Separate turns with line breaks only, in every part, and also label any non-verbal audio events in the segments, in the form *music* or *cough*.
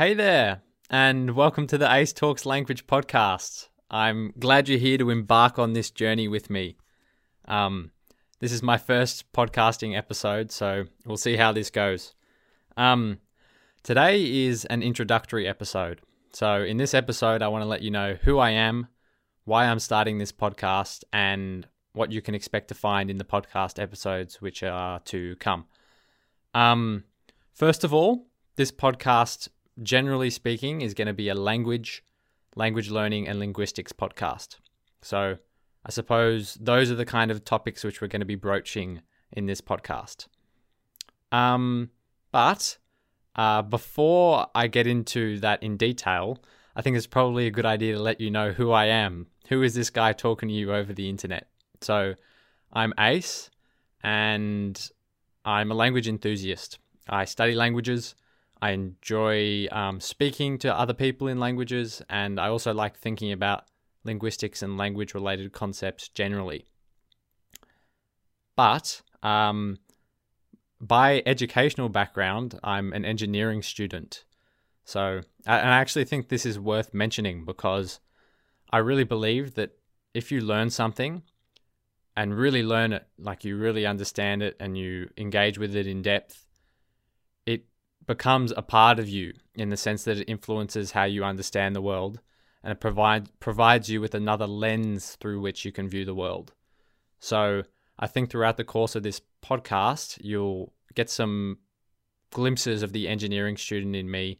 Hey there, and welcome to the Ace Talks Language podcast. I'm glad you're here to embark on this journey with me. Um, this is my first podcasting episode, so we'll see how this goes. Um, today is an introductory episode. So, in this episode, I want to let you know who I am, why I'm starting this podcast, and what you can expect to find in the podcast episodes which are to come. Um, first of all, this podcast, generally speaking, is going to be a language, language learning, and linguistics podcast. So, I suppose those are the kind of topics which we're going to be broaching in this podcast. Um, but uh, before I get into that in detail, I think it's probably a good idea to let you know who I am. Who is this guy talking to you over the internet? So, I'm Ace, and I'm a language enthusiast. I study languages. I enjoy um, speaking to other people in languages, and I also like thinking about linguistics and language related concepts generally. But um, by educational background, I'm an engineering student. So, and I actually think this is worth mentioning because I really believe that if you learn something and really learn it, like you really understand it and you engage with it in depth, becomes a part of you in the sense that it influences how you understand the world and it provide, provides you with another lens through which you can view the world. So I think throughout the course of this podcast, you'll get some glimpses of the engineering student in me,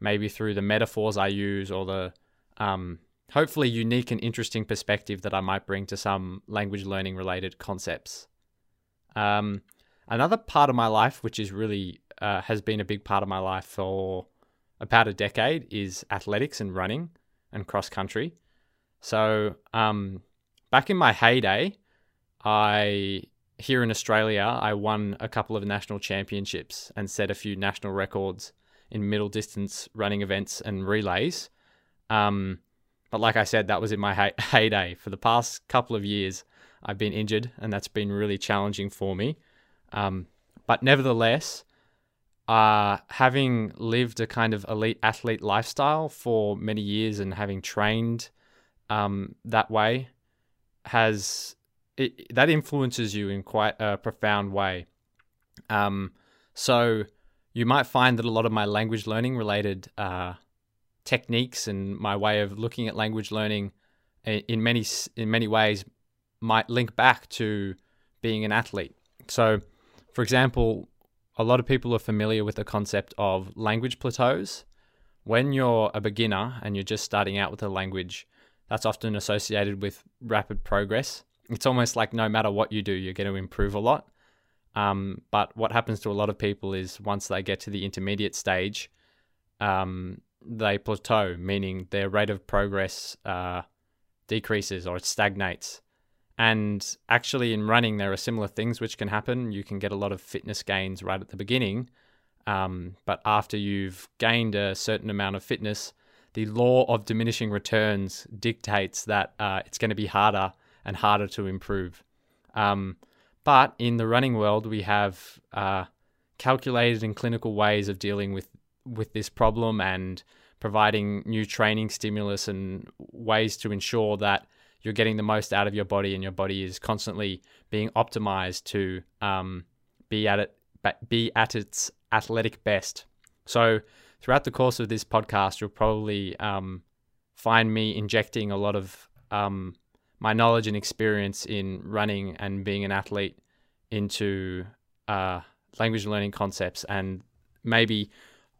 maybe through the metaphors I use or the um, hopefully unique and interesting perspective that I might bring to some language learning related concepts. Um, another part of my life, which is really uh, has been a big part of my life for about a decade, is athletics and running and cross country. So, um, back in my heyday, I here in Australia, I won a couple of national championships and set a few national records in middle distance running events and relays. Um, but like I said, that was in my hey- *laughs* heyday. For the past couple of years, I've been injured, and that's been really challenging for me. Um, but nevertheless, uh, having lived a kind of elite athlete lifestyle for many years and having trained um, that way has it, that influences you in quite a profound way. Um, so you might find that a lot of my language learning related uh, techniques and my way of looking at language learning in many in many ways might link back to being an athlete. So, for example, a lot of people are familiar with the concept of language plateaus. When you're a beginner and you're just starting out with a language, that's often associated with rapid progress. It's almost like no matter what you do, you're going to improve a lot. Um, but what happens to a lot of people is once they get to the intermediate stage, um, they plateau, meaning their rate of progress uh, decreases or it stagnates. And actually, in running, there are similar things which can happen. You can get a lot of fitness gains right at the beginning. Um, but after you've gained a certain amount of fitness, the law of diminishing returns dictates that uh, it's going to be harder and harder to improve. Um, but in the running world, we have uh, calculated and clinical ways of dealing with with this problem and providing new training stimulus and ways to ensure that you're getting the most out of your body and your body is constantly being optimized to um, be at it be at its athletic best. So throughout the course of this podcast you'll probably um, find me injecting a lot of um, my knowledge and experience in running and being an athlete into uh, language learning concepts and maybe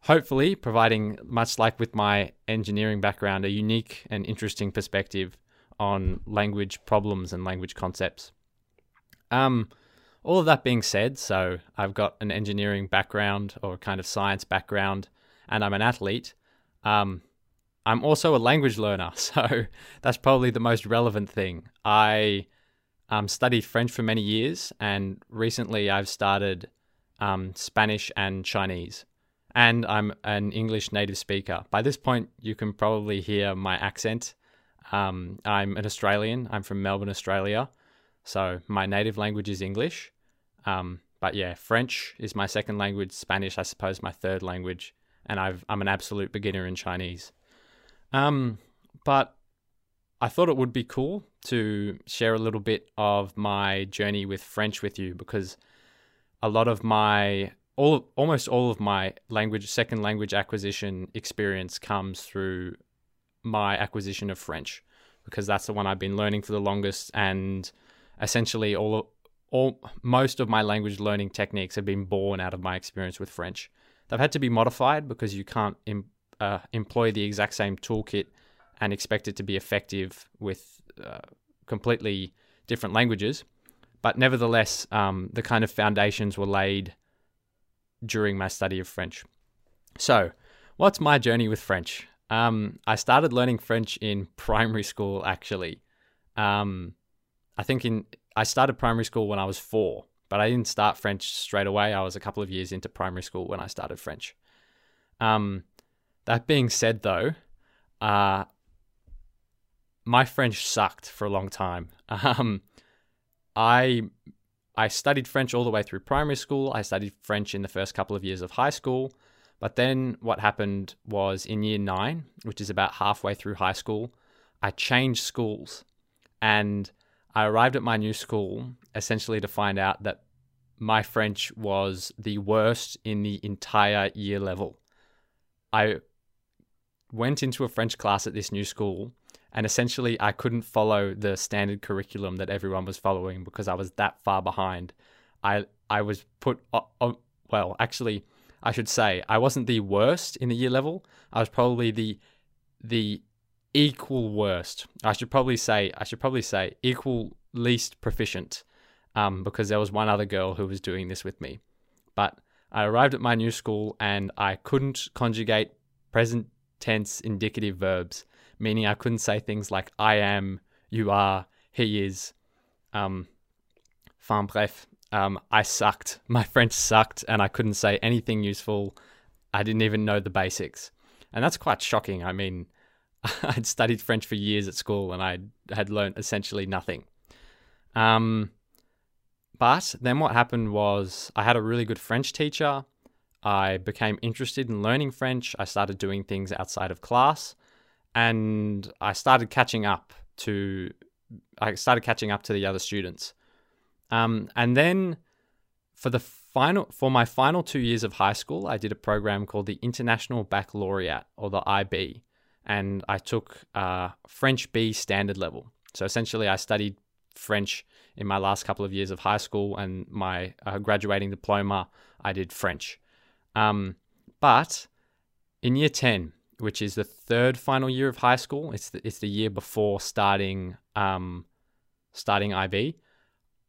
hopefully providing much like with my engineering background a unique and interesting perspective on language problems and language concepts. Um, all of that being said, so I've got an engineering background or kind of science background, and I'm an athlete. Um, I'm also a language learner, *laughs* so that's probably the most relevant thing. I um, studied French for many years, and recently I've started um, Spanish and Chinese. And I'm an English native speaker. By this point, you can probably hear my accent um, I'm an Australian. I'm from Melbourne, Australia. So my native language is English. Um, but yeah, French is my second language. Spanish, I suppose, my third language. and I've, I'm an absolute beginner in Chinese. Um, but I thought it would be cool to share a little bit of my journey with French with you because a lot of my all almost all of my language second language acquisition experience comes through my acquisition of French because that's the one I've been learning for the longest and essentially all all most of my language learning techniques have been born out of my experience with French. They've had to be modified because you can't uh, employ the exact same toolkit and expect it to be effective with uh, completely different languages. But nevertheless, um, the kind of foundations were laid during my study of French. So, what's my journey with French? Um, I started learning French in primary school, actually. Um, I think in I started primary school when I was four, but I didn't start French straight away. I was a couple of years into primary school when I started French. Um, that being said, though, uh, my French sucked for a long time. *laughs* Um, I I studied French all the way through primary school. I studied French in the first couple of years of high school. But then what happened was in year nine, which is about halfway through high school, I changed schools. And I arrived at my new school essentially to find out that my French was the worst in the entire year level. I went into a French class at this new school and essentially I couldn't follow the standard curriculum that everyone was following because I was that far behind. I I was put uh, uh, well, actually, I should say I wasn't the worst in the year level. I was probably the the equal worst. I should probably say I should probably say equal least proficient, um, because there was one other girl who was doing this with me. But I arrived at my new school and I couldn't conjugate present tense indicative verbs meaning I couldn't say things like I am, you are, he is. Um, enfin bref, um, I sucked. *laughs* My French sucked, and I couldn't say anything useful. I didn't even know the basics. And that's quite shocking. I mean, *laughs* I'd studied French for years at school and I had learned essentially nothing. Um, but then what happened was I had a really good French teacher. I became interested in learning French. I started doing things outside of class and I started catching up to I started catching up to the other students. Um, and then for the final for my final two years of high school, I did a program called the International Baccalaureate or the IB, and I took uh, French B standard level. So essentially, I studied French in my last couple of years of high school, and my uh, graduating diploma, I did French. Um, but in year ten, which is the third final year of high school. It's the, it's the year before starting um, starting IB.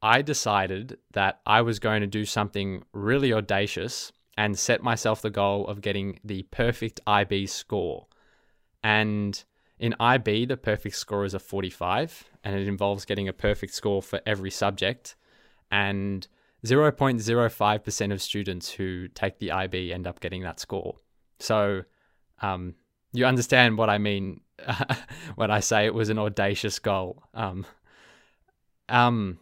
I decided that I was going to do something really audacious and set myself the goal of getting the perfect IB score. And in IB, the perfect score is a 45, and it involves getting a perfect score for every subject. And 0.05% of students who take the IB end up getting that score. So um, you understand what I mean *laughs* when I say it was an audacious goal. Um, um,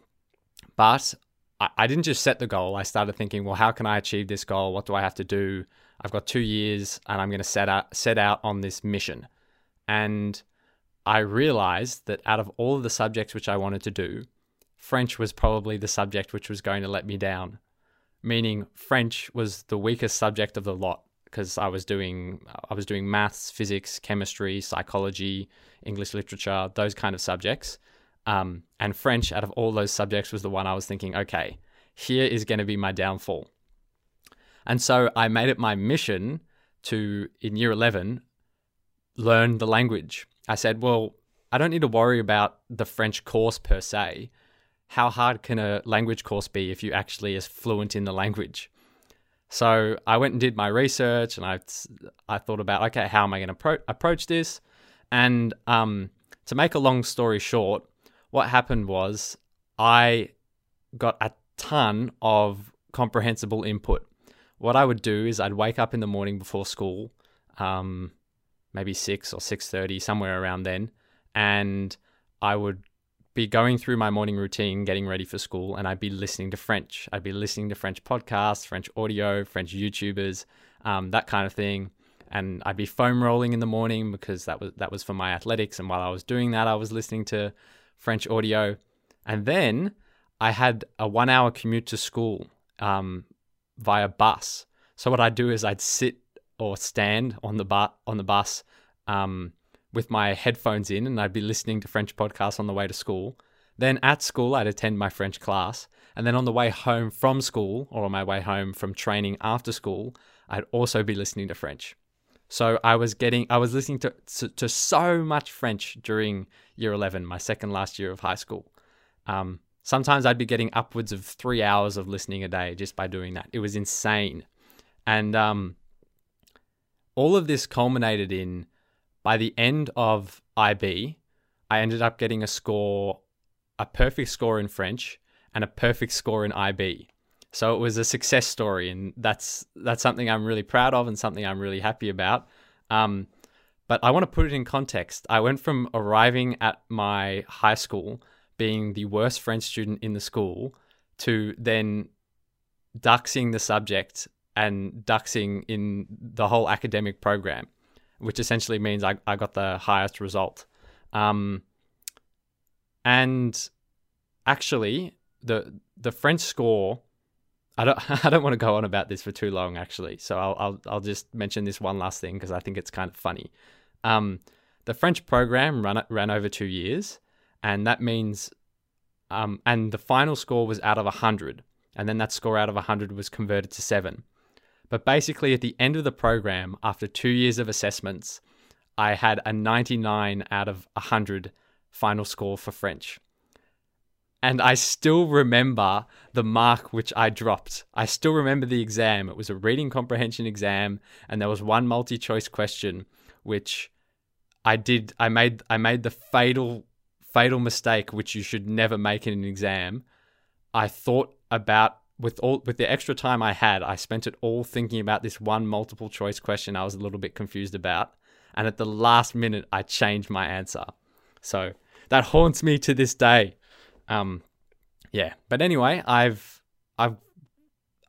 but I, I didn't just set the goal. I started thinking, well, how can I achieve this goal? What do I have to do? I've got two years, and I'm going to set out set out on this mission. And I realized that out of all of the subjects which I wanted to do, French was probably the subject which was going to let me down. Meaning, French was the weakest subject of the lot because I was doing I was doing maths, physics, chemistry, psychology, English literature, those kind of subjects. Um, and French, out of all those subjects, was the one I was thinking, okay, here is going to be my downfall. And so I made it my mission to, in year 11, learn the language. I said, well, I don't need to worry about the French course per se. How hard can a language course be if you actually is fluent in the language? So I went and did my research, and I I thought about okay, how am I going to pro- approach this? And um, to make a long story short, what happened was I got a ton of comprehensible input. What I would do is I'd wake up in the morning before school, um, maybe six or six thirty, somewhere around then, and I would be going through my morning routine, getting ready for school, and I'd be listening to French. I'd be listening to French podcasts, French audio, French YouTubers, um, that kind of thing. and I'd be foam rolling in the morning because that was that was for my athletics. And while I was doing that, I was listening to French audio, and then I had a one hour commute to school um, via bus. So what I'd do is I'd sit or stand on the bu- on the bus um, with my headphones in, and I'd be listening to French podcasts on the way to school. Then at school, I'd attend my French class, and then on the way home from school or on my way home from training after school, I'd also be listening to French. So I was getting, I was listening to, to, to so much French during year 11, my second last year of high school. Um, sometimes I'd be getting upwards of three hours of listening a day just by doing that. It was insane. And um, all of this culminated in by the end of IB, I ended up getting a score, a perfect score in French and a perfect score in IB. So it was a success story, and that's that's something I'm really proud of and something I'm really happy about. Um, but I want to put it in context. I went from arriving at my high school being the worst French student in the school to then duxing the subject and duxing in the whole academic program, which essentially means I, I got the highest result. Um, and actually, the the French score. I don't *laughs* I don't want to go on about this for too long actually. So I'll I'll, I'll just mention this one last thing because I think it's kind of funny. Um, the French program ran ran over two years, and that means, um, and the final score was out of hundred, and then that score out of hundred was converted to seven. But basically, at the end of the program, after two years of assessments, I had a 99 out of 100 final score for French. And I still remember the mark which I dropped. I still remember the exam. It was a reading comprehension exam, and there was one multi choice question which I did. I made, I made the fatal, fatal mistake which you should never make in an exam. I thought about with all with the extra time I had, I spent it all thinking about this one multiple choice question I was a little bit confused about, and at the last minute I changed my answer. So that haunts me to this day. Um, yeah, but anyway, I've I've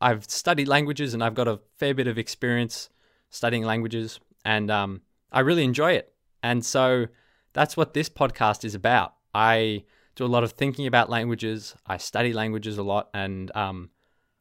I've studied languages and I've got a fair bit of experience studying languages, and um, I really enjoy it. And so that's what this podcast is about. I do a lot of thinking about languages. I study languages a lot, and um,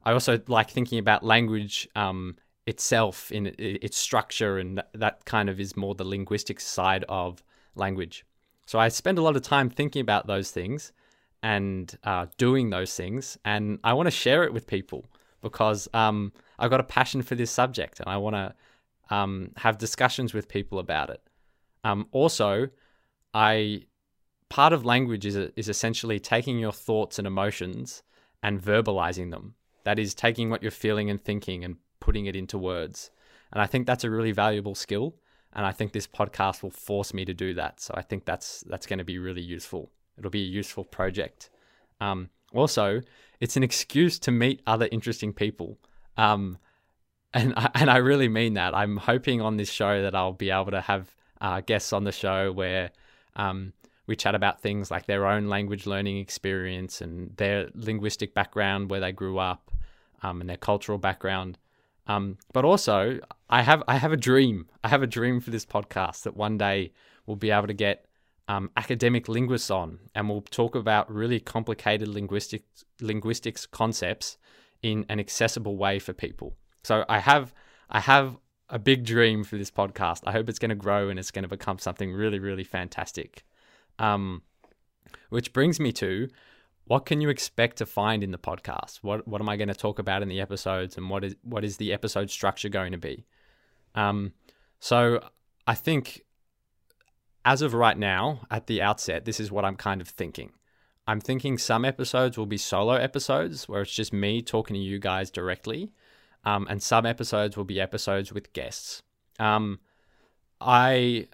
I also like thinking about language um, itself in its structure, and that kind of is more the linguistic side of language. So I spend a lot of time thinking about those things and uh, doing those things, and I want to share it with people because um, I've got a passion for this subject, and I want to um, have discussions with people about it. Um, also, I part of language is is essentially taking your thoughts and emotions and verbalizing them. That is taking what you're feeling and thinking and putting it into words. And I think that's a really valuable skill. And I think this podcast will force me to do that. So I think that's that's going to be really useful. It'll be a useful project. Um, also, it's an excuse to meet other interesting people. Um, and I, *laughs* and I really mean that. I'm hoping on this show that I'll be able to have uh, guests on the show where um, we chat about things like their own language learning experience and their linguistic background, where they grew up, um, and their cultural background. Um, but also, I have I have a dream. I have a dream for this podcast that one day we'll be able to get um, academic linguists on, and we'll talk about really complicated linguistic, linguistics concepts in an accessible way for people. So I have I have a big dream for this podcast. I hope it's going to grow and it's going to become something really really fantastic. Um, which brings me to what can you expect to find in the podcast? What what am I going to talk about in the episodes, and what is what is the episode structure going to be? Um, so I think as of right now, at the outset, this is what I'm kind of thinking. I'm thinking some episodes will be solo episodes where it's just me talking to you guys directly, um, and some episodes will be episodes with guests. Um, I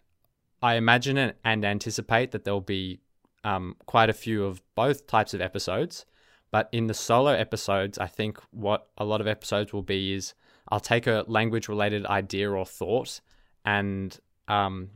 I imagine and anticipate that there'll be um, quite a few of both types of episodes. But in the solo episodes, I think what a lot of episodes will be is I'll take a language related idea or thought and um,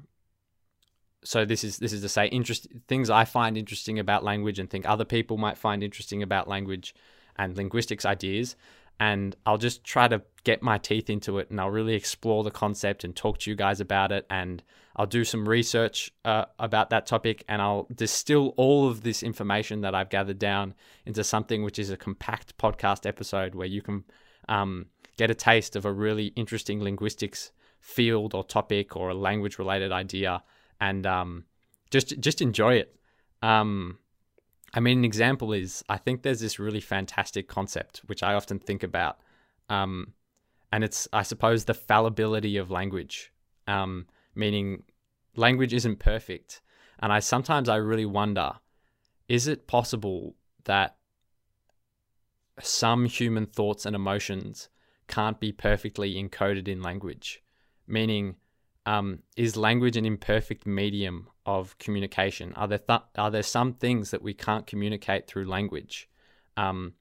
so this is this is to say interest things I find interesting about language and think other people might find interesting about language and linguistics ideas. And I'll just try to get my teeth into it and I'll really explore the concept and talk to you guys about it. And I'll do some research uh, about that topic and I'll distill all of this information that I've gathered down into something which is a compact podcast episode where you can um, get a taste of a really interesting linguistics field or topic or a language related idea and um, just just enjoy it. Um, I mean, an example is I think there's this really fantastic concept which I often think about, um, and it's I suppose the fallibility of language, um, meaning language isn't perfect, and I sometimes I really wonder, is it possible that some human thoughts and emotions can't be perfectly encoded in language, meaning um, is language an imperfect medium of communication? Are there th- are there some things that we can't communicate through language? Um,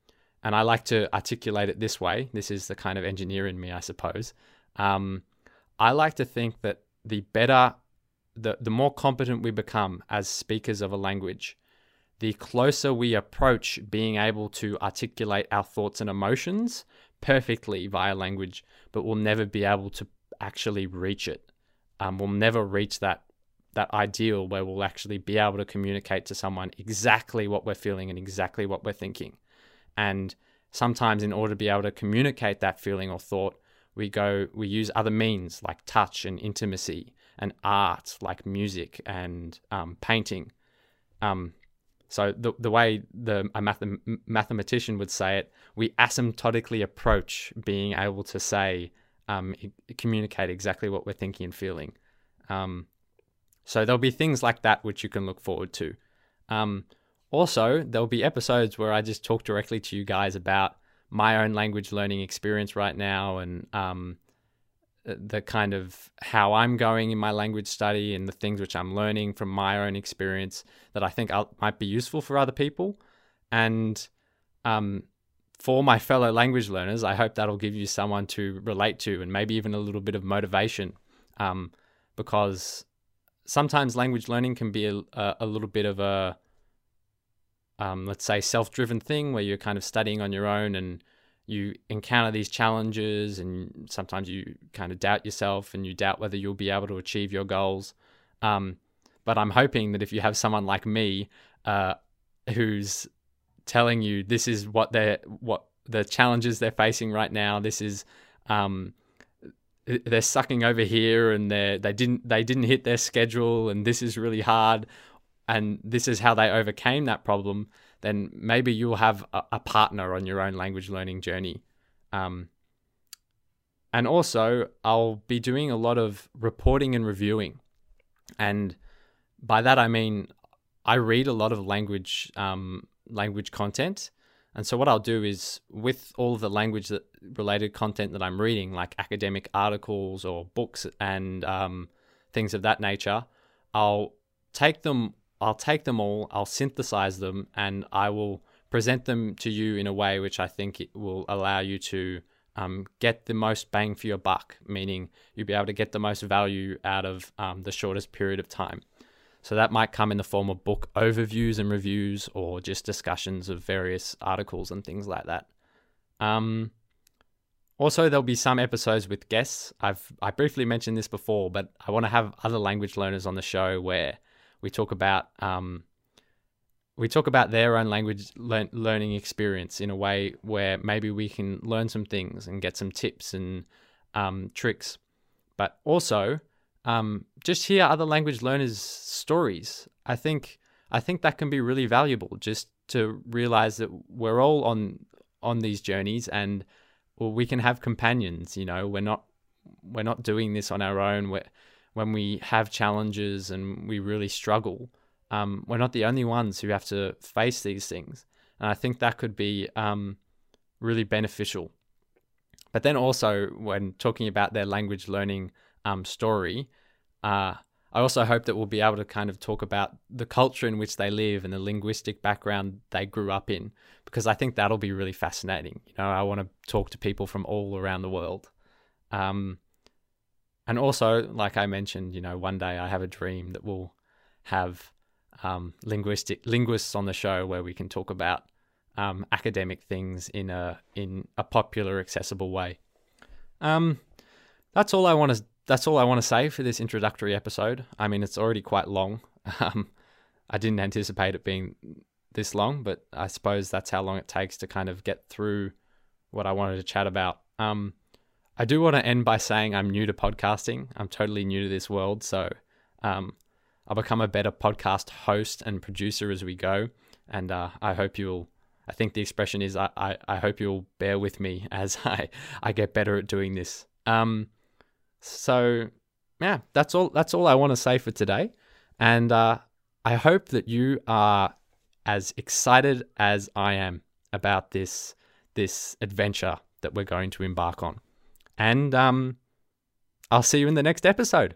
and I like to articulate it this way. This is the kind of engineer in me, I suppose. Um, I like to think that the better, the the more competent we become as speakers of a language, the closer we approach being able to articulate our thoughts and emotions perfectly via language, but we'll never be able to actually reach it. Um, we'll never reach that that ideal where we'll actually be able to communicate to someone exactly what we're feeling and exactly what we're thinking. And sometimes, in order to be able to communicate that feeling or thought, we go we use other means like touch and intimacy and art like music and um, painting. Um, so the the way the a math, mathematician would say it, we asymptotically approach being able to say um, communicate exactly what we're thinking and feeling. Um, so there'll be things like that which you can look forward to. Um, also, there'll be episodes where I just talk directly to you guys about my own language learning experience right now and um, the kind of how I'm going in my language study and the things which I'm learning from my own experience that I think I'll, might be useful for other people. And um, for my fellow language learners, I hope that'll give you someone to relate to and maybe even a little bit of motivation. Um, because sometimes language learning can be a, a little bit of a, um, let's say, self driven thing where you're kind of studying on your own and you encounter these challenges and sometimes you kind of doubt yourself and you doubt whether you'll be able to achieve your goals. Um, but I'm hoping that if you have someone like me uh, who's telling you this is what they're what the challenges they're facing right now, this is um, they're sucking over here and they they didn't they didn't hit their schedule and this is really hard and this is how they overcame that problem then maybe you'll have a, a partner on your own language learning journey. Um, and also, I'll be doing a lot of reporting and reviewing. And by that, I mean, I read a lot of language, um, language content. And so, what I'll do is, with all the language related content that I'm reading, like academic articles or books and um, things of that nature, I'll take them I'll take them all, I'll synthesize them, and I will present them to you in a way which I think it will allow you to um, get the most bang for your buck, meaning you'll be able to get the most value out of um, the shortest period of time. So that might come in the form of book overviews and reviews, or just discussions of various articles and things like that. Um, also, there'll be some episodes with guests. I've I briefly mentioned this before, but I want to have other language learners on the show where we talk about um, we talk about their own language le- learning experience in a way where maybe we can learn some things and get some tips and um, tricks, but also um, just hear other language learners' stories. I think I think that can be really valuable. Just to realize that we're all on on these journeys and well, we can have companions. You know, we're not we're not doing this on our own. We're when we have challenges and we really struggle, um, we're not the only ones who have to face these things. And I think that could be um, really beneficial. But then also, when talking about their language learning um, story, uh, I also hope that we'll be able to kind of talk about the culture in which they live and the linguistic background they grew up in, because I think that'll be really fascinating. You know, I want to talk to people from all around the world. Um, and also, like I mentioned, you know, one day I have a dream that we'll have um, linguistic linguists on the show where we can talk about um, academic things in a in a popular, accessible way. Um, that's all I want to. That's all I want to say for this introductory episode. I mean, it's already quite long. *laughs* Um, I didn't anticipate it being this long, but I suppose that's how long it takes to kind of get through what I wanted to chat about. Um, I do want to end by saying I'm new to podcasting. I'm totally new to this world, so um, I'll become a better podcast host and producer as we go. And uh, I hope you'll. I think the expression is I, I, I hope you'll bear with me *laughs* as I, I get better at doing this. Um, so yeah, that's all. That's all I want to say for today, and uh, I hope that you are as excited as I am about this this adventure that we're going to embark on. And um, I'll see you in the next episode.